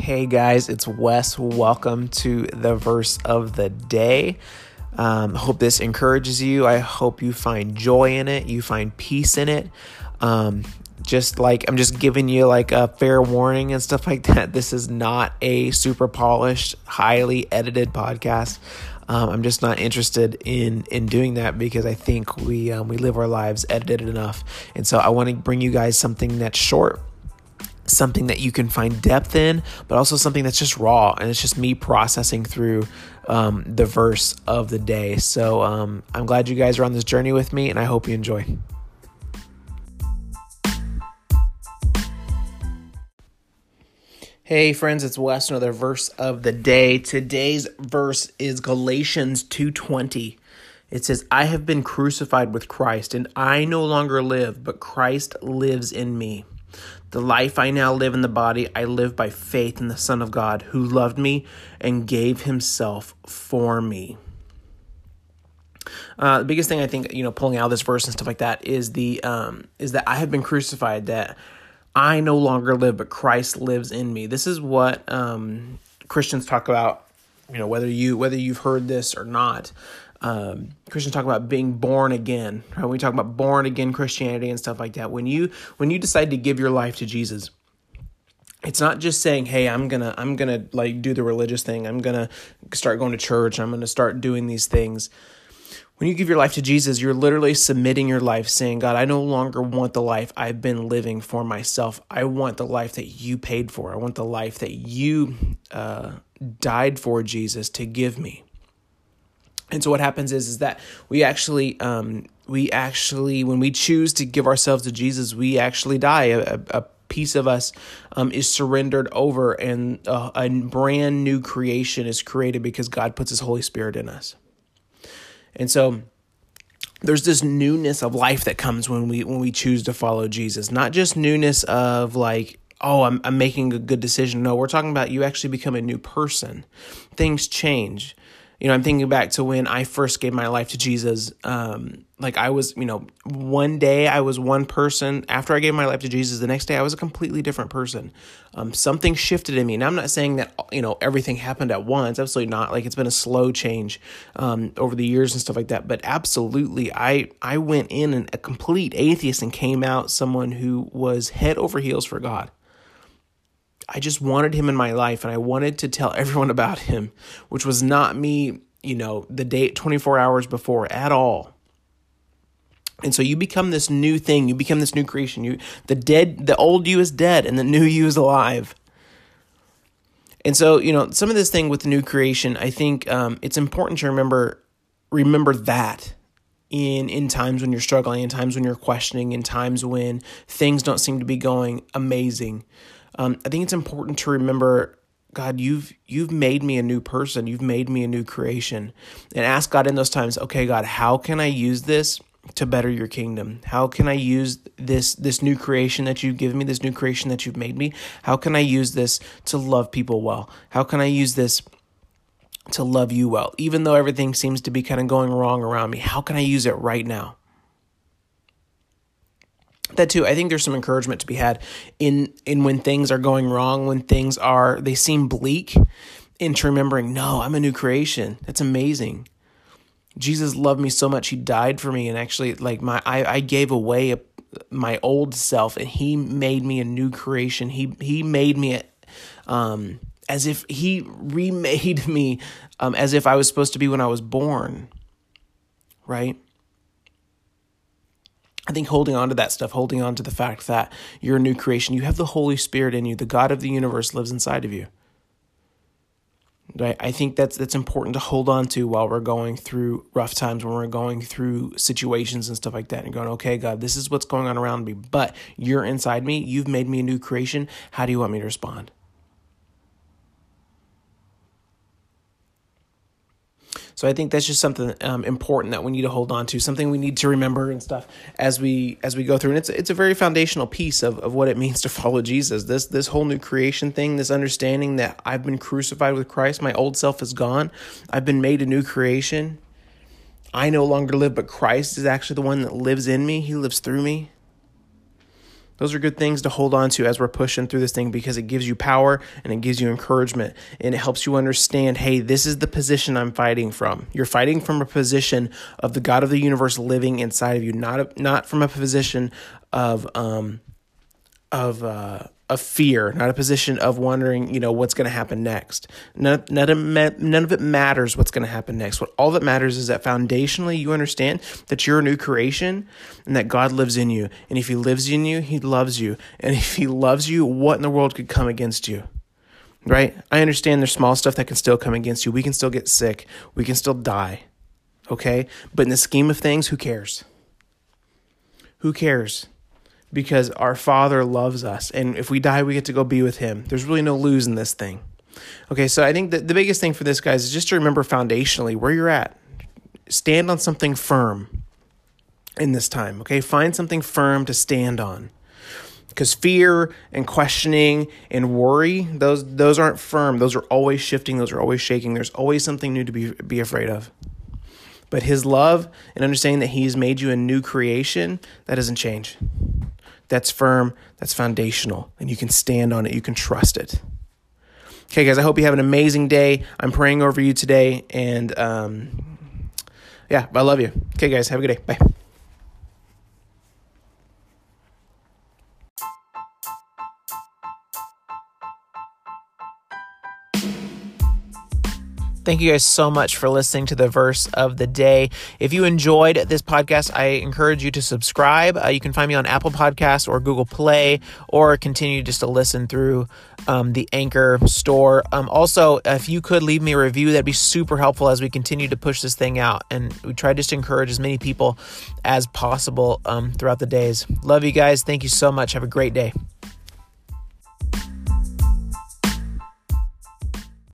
Hey guys, it's Wes. Welcome to the verse of the day. Um, hope this encourages you. I hope you find joy in it, you find peace in it. Um, just like I'm just giving you like a fair warning and stuff like that. This is not a super polished, highly edited podcast. Um, I'm just not interested in in doing that because I think we um, we live our lives edited enough, and so I want to bring you guys something that's short, something that you can find depth in, but also something that's just raw and it's just me processing through um, the verse of the day. So um, I'm glad you guys are on this journey with me, and I hope you enjoy. Hey friends, it's Wes, another verse of the day. Today's verse is Galatians 2:20. It says, "I have been crucified with Christ, and I no longer live, but Christ lives in me. The life I now live in the body, I live by faith in the Son of God, who loved me and gave himself for me." Uh, the biggest thing I think, you know, pulling out this verse and stuff like that is the um, is that I have been crucified. That I no longer live, but Christ lives in me. This is what um, Christians talk about. You know, whether you whether you've heard this or not, um, Christians talk about being born again. Right? We talk about born again Christianity and stuff like that. When you when you decide to give your life to Jesus, it's not just saying, "Hey, I'm gonna I'm gonna like do the religious thing. I'm gonna start going to church. I'm gonna start doing these things." When you give your life to Jesus, you're literally submitting your life, saying, God, I no longer want the life I've been living for myself. I want the life that you paid for. I want the life that you uh, died for, Jesus, to give me. And so what happens is, is that we actually, um, we actually, when we choose to give ourselves to Jesus, we actually die. A, a piece of us um, is surrendered over, and a, a brand new creation is created because God puts His Holy Spirit in us. And so there's this newness of life that comes when we when we choose to follow Jesus. Not just newness of like, oh, I'm I'm making a good decision. No, we're talking about you actually become a new person. Things change you know, I'm thinking back to when I first gave my life to Jesus. Um, like I was, you know, one day I was one person. After I gave my life to Jesus, the next day I was a completely different person. Um, something shifted in me. Now I'm not saying that you know everything happened at once. Absolutely not. Like it's been a slow change um, over the years and stuff like that. But absolutely, I I went in and a complete atheist and came out someone who was head over heels for God. I just wanted him in my life and I wanted to tell everyone about him, which was not me, you know, the date 24 hours before at all. And so you become this new thing, you become this new creation. You the dead the old you is dead and the new you is alive. And so, you know, some of this thing with the new creation, I think um, it's important to remember remember that in in times when you're struggling, in times when you're questioning, in times when things don't seem to be going amazing um, I think it's important to remember God, you've you've made me a new person. You've made me a new creation. And ask God in those times, okay, God, how can I use this to better your kingdom? How can I use this this new creation that you've given me, this new creation that you've made me? How can I use this to love people well? How can I use this to love you well? Even though everything seems to be kind of going wrong around me, how can I use it right now? That too i think there's some encouragement to be had in in when things are going wrong when things are they seem bleak into remembering no i'm a new creation. That's amazing. Jesus loved me so much he died for me and actually like my i, I gave away a, my old self and he made me a new creation. He he made me um as if he remade me um as if i was supposed to be when i was born. Right I think holding on to that stuff, holding on to the fact that you're a new creation, you have the Holy Spirit in you, the God of the universe lives inside of you. Right? I think that's that's important to hold on to while we're going through rough times, when we're going through situations and stuff like that, and going, okay, God, this is what's going on around me, but you're inside me. You've made me a new creation. How do you want me to respond? So I think that's just something um, important that we need to hold on to, something we need to remember and stuff as we as we go through. And it's it's a very foundational piece of, of what it means to follow Jesus. This this whole new creation thing, this understanding that I've been crucified with Christ, my old self is gone, I've been made a new creation. I no longer live, but Christ is actually the one that lives in me. He lives through me. Those are good things to hold on to as we're pushing through this thing because it gives you power and it gives you encouragement and it helps you understand hey, this is the position I'm fighting from. You're fighting from a position of the God of the universe living inside of you, not, not from a position of, um, of, uh, of fear, not a position of wondering, you know, what's going to happen next. None, none, of, none of it matters what's going to happen next. What all that matters is that foundationally you understand that you're a new creation and that God lives in you. And if He lives in you, He loves you. And if He loves you, what in the world could come against you? Right? I understand there's small stuff that can still come against you. We can still get sick. We can still die. Okay? But in the scheme of things, who cares? Who cares? Because our Father loves us. And if we die, we get to go be with Him. There's really no lose in this thing. Okay, so I think that the biggest thing for this, guys, is just to remember foundationally where you're at. Stand on something firm in this time, okay? Find something firm to stand on. Because fear and questioning and worry, those those aren't firm. Those are always shifting, those are always shaking. There's always something new to be be afraid of. But his love and understanding that he's made you a new creation, that doesn't change that's firm, that's foundational, and you can stand on it, you can trust it. Okay, guys, I hope you have an amazing day. I'm praying over you today, and um, yeah, I love you. Okay, guys, have a good day. Bye. Thank you guys so much for listening to the verse of the day. If you enjoyed this podcast, I encourage you to subscribe. Uh, you can find me on Apple Podcasts or Google Play, or continue just to listen through um, the Anchor store. Um, also, if you could leave me a review, that'd be super helpful as we continue to push this thing out. And we try just to encourage as many people as possible um, throughout the days. Love you guys. Thank you so much. Have a great day.